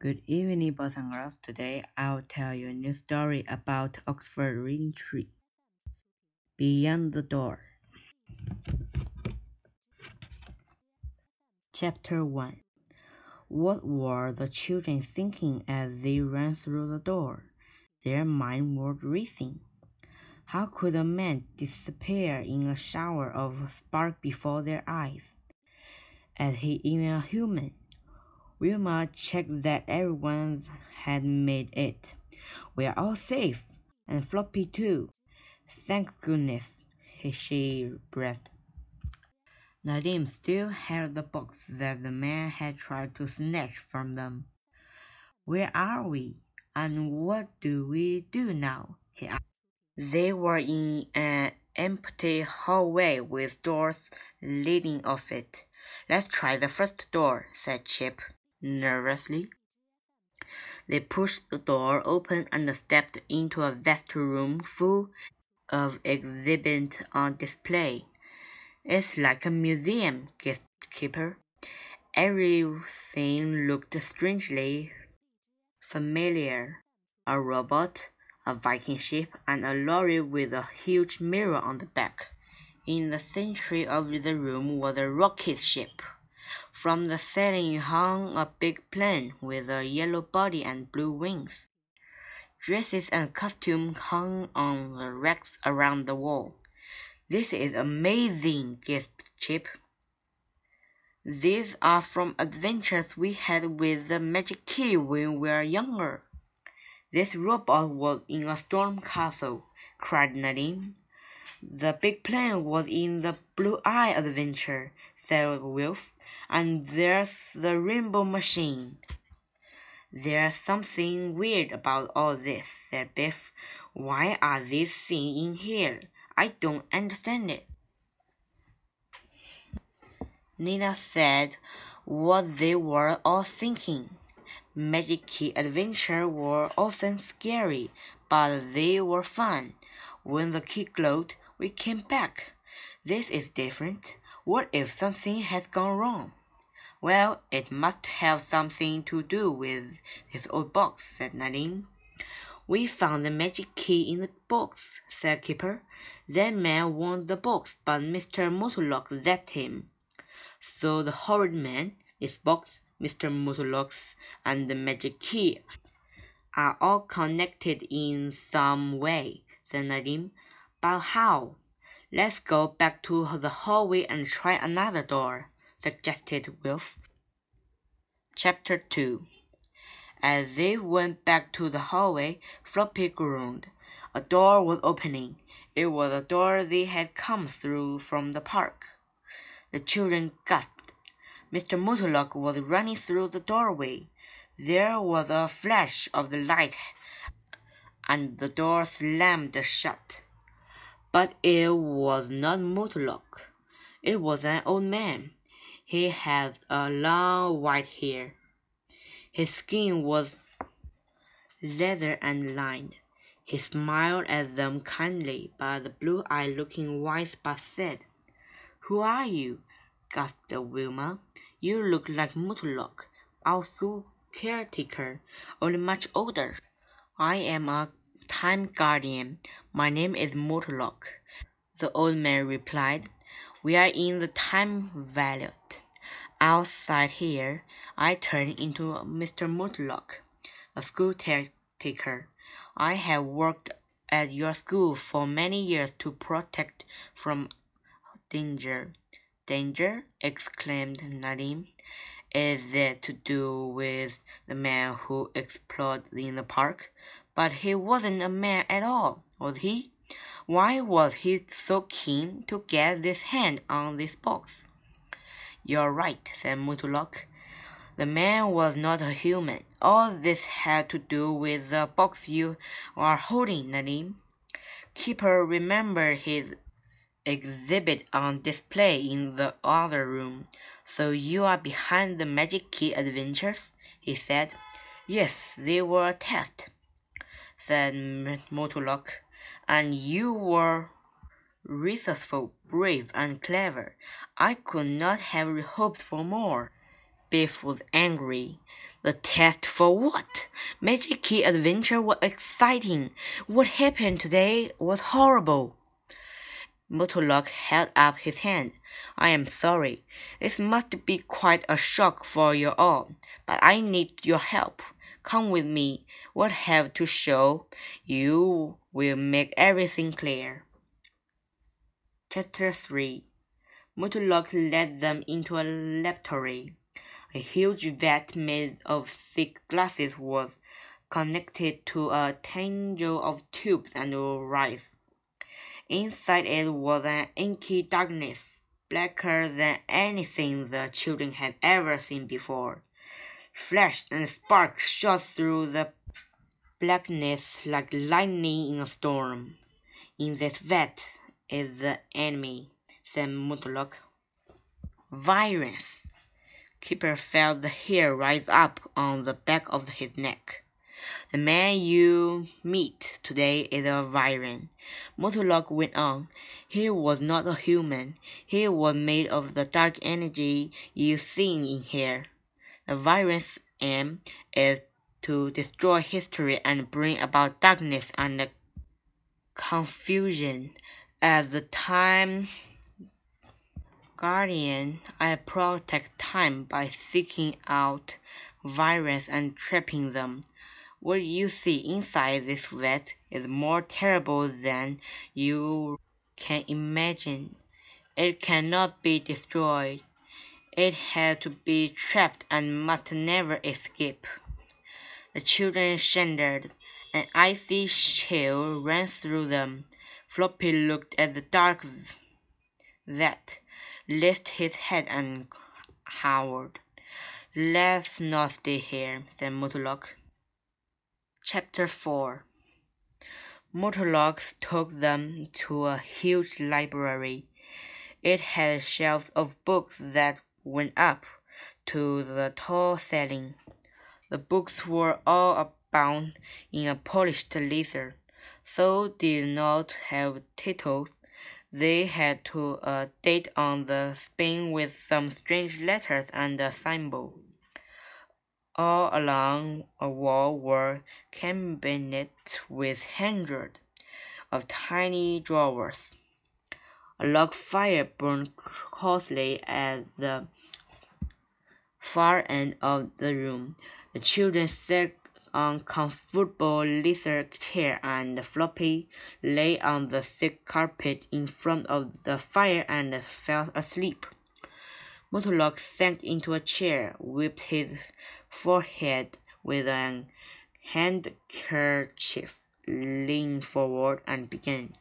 Good evening, boys and girls. Today I'll tell you a new story about Oxford Reading Tree. Beyond the Door. Chapter 1 What were the children thinking as they ran through the door? Their minds were racing. How could a man disappear in a shower of spark before their eyes? As he even a human? Wilma checked that everyone had made it. We are all safe, and Floppy too. Thank goodness, she breathed. Nadim still held the box that the man had tried to snatch from them. Where are we? And what do we do now? he asked. They were in an empty hallway with doors leading off it. Let's try the first door, said Chip nervously. They pushed the door open and stepped into a vast room full of exhibits on display. It's like a museum, guessed Kipper. Everything looked strangely familiar. A robot, a Viking ship, and a lorry with a huge mirror on the back. In the center of the room was a rocket ship. From the ceiling hung a big plane with a yellow body and blue wings. Dresses and costumes hung on the racks around the wall. This is amazing, gasped Chip. These are from adventures we had with the magic key when we were younger. This robot was in a storm castle, cried Nadim. The big plane was in the Blue Eye adventure, said Wilf. And there's the rainbow machine. There's something weird about all this, said Biff. Why are these things in here? I don't understand it. Nina said what they were all thinking. Magic Key adventures were often scary, but they were fun. When the key glowed, we came back. This is different. What if something has gone wrong? Well, it must have something to do with this old box, said Nadim. We found the magic key in the box, said Kipper. That man wanted the box, but Mr. Mortlock zapped him. So the horrid man, this box, Mr. Mortlocks, and the magic key are all connected in some way, said Nadim. But how? Let's go back to the hallway and try another door suggested Wilf. Chapter 2 As they went back to the hallway, Floppy groaned. A door was opening. It was a door they had come through from the park. The children gasped. Mr. Mortlock was running through the doorway. There was a flash of the light, and the door slammed shut. But it was not Mortlock. It was an old man. He had a long white hair. His skin was leather and lined. He smiled at them kindly, but the blue eyed looking wise but said, Who are you? gasped Wilma. You look like Mortlock, our caretaker, only much older. I am a time guardian. My name is Mortlock, the old man replied. We are in the Time Vault. Outside here, I turn into Mr. Mortlock, a school taker. I have worked at your school for many years to protect from danger. Danger? exclaimed Nadim. Is it to do with the man who exploded in the park? But he wasn't a man at all, was he? Why was he so keen to get his hand on this box? You're right, said Mortlock. The man was not a human. All this had to do with the box you are holding, Nadim. Kipper remembered his exhibit on display in the other room. So you are behind the Magic Key adventures? he said. Yes, they were a test, said Mortlock. And you were resourceful, brave, and clever. I could not have hoped for more. Biff was angry. The test for what? Magic Key Adventure was exciting. What happened today was horrible. Mortlock held up his hand. I am sorry. This must be quite a shock for you all, but I need your help. Come with me. What have to show you will make everything clear. Chapter 3 Mortlock led them into a laboratory. A huge vat made of thick glasses was connected to a tangle of tubes and wires. Inside it was an inky darkness, blacker than anything the children had ever seen before. Flash and sparks shot through the blackness like lightning in a storm. In this vat is the enemy, said Mortlock. Virus. Keeper felt the hair rise up on the back of his neck. The man you meet today is a Viran. Mortlock went on. He was not a human. He was made of the dark energy you see in here. The Viran's aim is to destroy history and bring about darkness and confusion. As the time guardian, I protect time by seeking out virus and trapping them. What you see inside this vat is more terrible than you can imagine. It cannot be destroyed. It had to be trapped and must never escape. The children shuddered. An icy chill ran through them. Floppy looked at the dark vat, lifted his head, and howled. Let's not stay here, said Mortlock. Chapter 4 Mortlock took them to a huge library. It had shelves of books that went up to the tall ceiling. The books were all bound in a polished leather, so did not have titles. They had to a date on the spine with some strange letters and a symbol. All along a wall were cabinets with hundreds of tiny drawers. A log fire burned coldly at the far end of the room. The children sat on comfortable leather chair and Floppy lay on the thick carpet in front of the fire and fell asleep. Mortlock sank into a chair, wiped his forehead with an handkerchief, leaned forward, and began.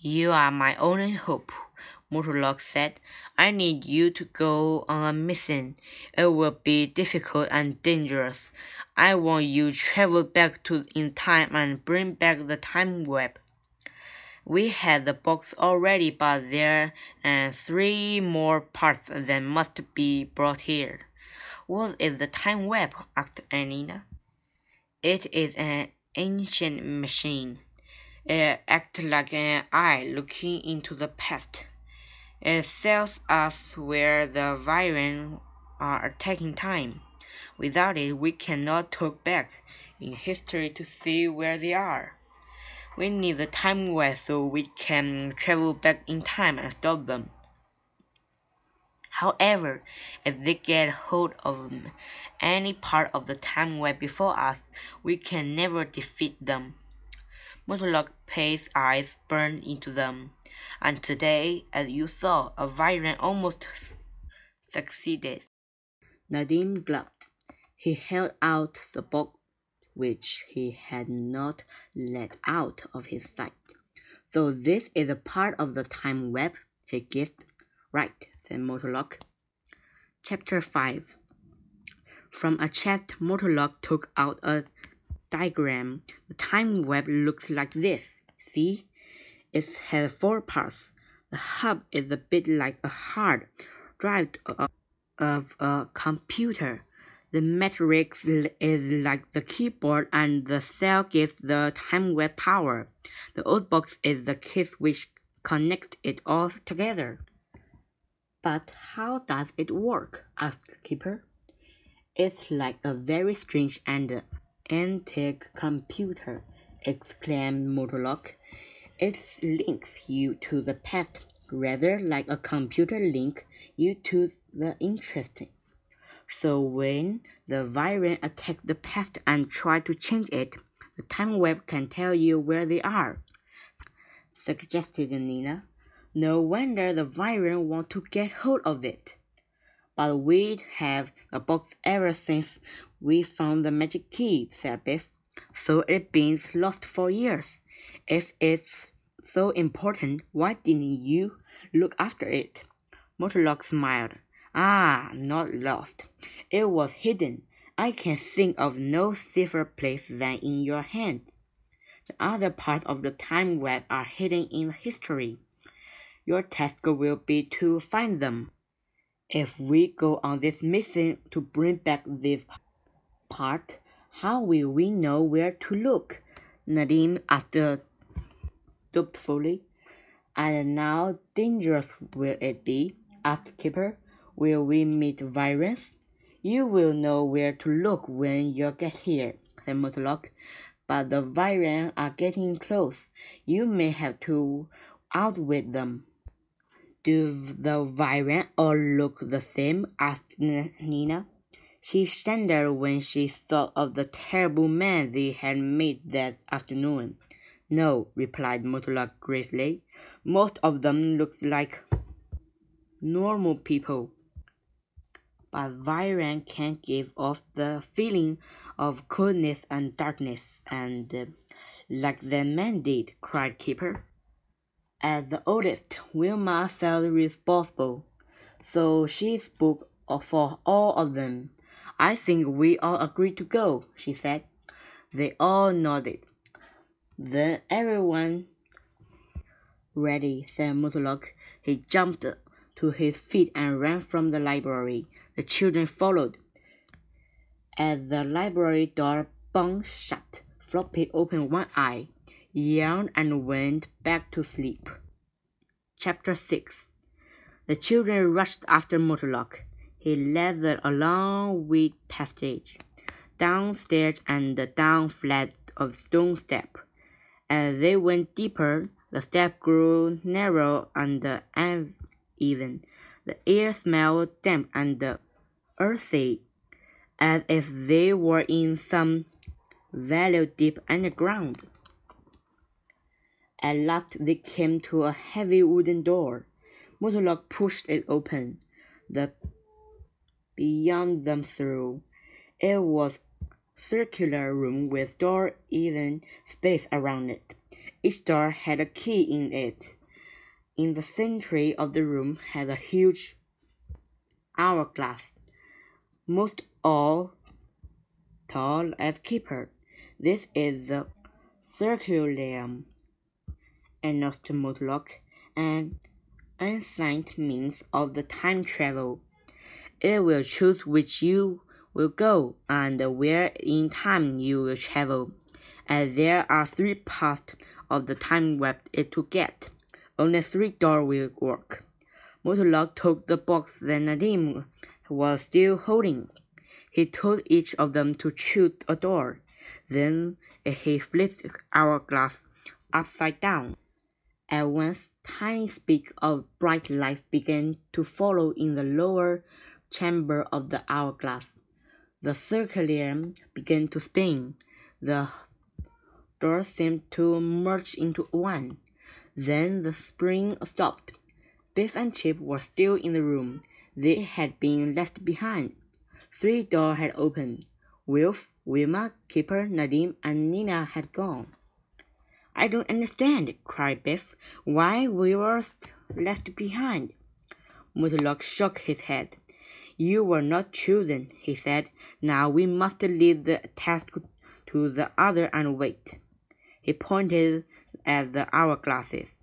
You are my only hope, Mortlock said. I need you to go on a mission. It will be difficult and dangerous. I want you to travel back to in time and bring back the time web. We had the box already, but there are three more parts that must be brought here. What is the time web? asked Anneena. It is an ancient machine. It acts like an eye looking into the past. It tells us where the Viran are attacking time. Without it, we cannot look back in history to see where they are. We need the time web so we can travel back in time and stop them. However, if they get hold of any part of the time web before us, we can never defeat them. Mortlock Pay's eyes burned into them, and today, as you saw, a Viran almost succeeded. Nadim gulped. He held out the book which he had not let out of his sight. So this is a part of the time web, he guessed. Right, said Mortlock. Chapter 5 From a chest, Mortlock took out a diagram. The time web looks like this. See? It has four parts. The hub is a bit like a hard drive of a computer. The matrix is like the keyboard and the cell gives the time web power. The old box is the key which connects it all together. But how does it work? asked Keeper. It's like a very strange and antique computer, exclaimed Mortlock. It links you to the past, rather like a computer link you to the interesting. So when the Viran attack the past and try to change it, the time web can tell you where they are, suggested Nina. No wonder the Viran want to get hold of it. But we'd have the box ever since we found the magic key, said Biff. So it's been lost for years. If it's so important, why didn't you look after it? Mortlock smiled. Ah, not lost. It was hidden. I can think of no safer place than in your hand. The other parts of the time web are hidden in history. Your task will be to find them. If we go on this mission to bring back this part, how will we know where to look? Nadim asked doubtfully. And now dangerous will it be? asked Kipper. Will we meet Virans? You will know where to look when you get here, said Mortlock. But the Viran are getting close. You may have to outwit them. Do the Vyren all look the same? asked Nina. She shuddered when she thought of the terrible man they had met that afternoon. No, replied Mortlock gravely. Most of them look like normal people but Viran can give off the feeling of coldness and darkness, and uh, like the man did, cried Kipper. As the oldest, Wilma felt responsible, so she spoke for all of them. I think we all agree to go, she said. They all nodded. Then everyone ready, said Mortlock. He jumped to his feet and ran from the library. The children followed. As the library door bunged shut, Floppy opened one eye, yawned, and went back to sleep. Chapter 6 The children rushed after Mortlock. He led them along wide passage, downstairs and down flat of stone step. As they went deeper, the step grew narrow and uneven. The air smelled damp and earthy, as if they were in some valley deep underground. At last they came to a heavy wooden door. Mortlock pushed it open. The beyond them through. It was circular room with door even space around it. Each door had a key in it. In the center of the room had a huge hourglass most all tall as Kipper. This is the circularm, announced Mortlock, an ancient means of the time travel. It will choose which you will go and where in time you will travel, as there are three parts of the time web it to get. Only three doors will work. Mortlock took the box that Nadim was still holding. He told each of them to choose a door. Then he flipped our glass upside down. At once, tiny speck of bright light began to follow in the lower chamber of the hourglass. The circular began to spin. The door seemed to merge into one. Then the spring stopped. Biff and Chip were still in the room. They had been left behind. Three doors had opened. Wilf, Wilma, Kipper, Nadim, and Nina had gone. I don't understand, cried Biff. Why we were left behind. Mortlock shook his head. You were not chosen, he said. Now we must leave the task to the other and wait. He pointed at the hourglasses.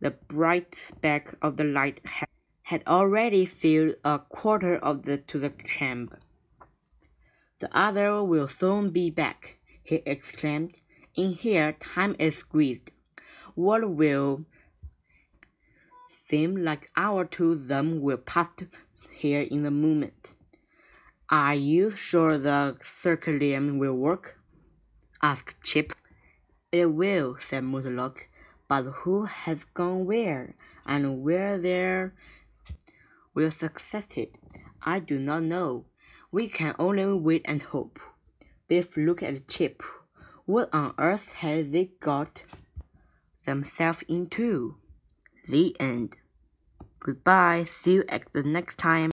The bright speck of the light had already filled a quarter of the to the chamber. The other will soon be back, he exclaimed. In here, time is squeezed. What will seem like our two of them will pass here in the moment. Are you sure the circadian will work? asked Chip. It will, said Mortlock. But who has gone where, and where there will succeed? I do not know. We can only wait and hope. Biff looked at Chip. What on earth had they got themselves into? The end. Goodbye. See you at the next time.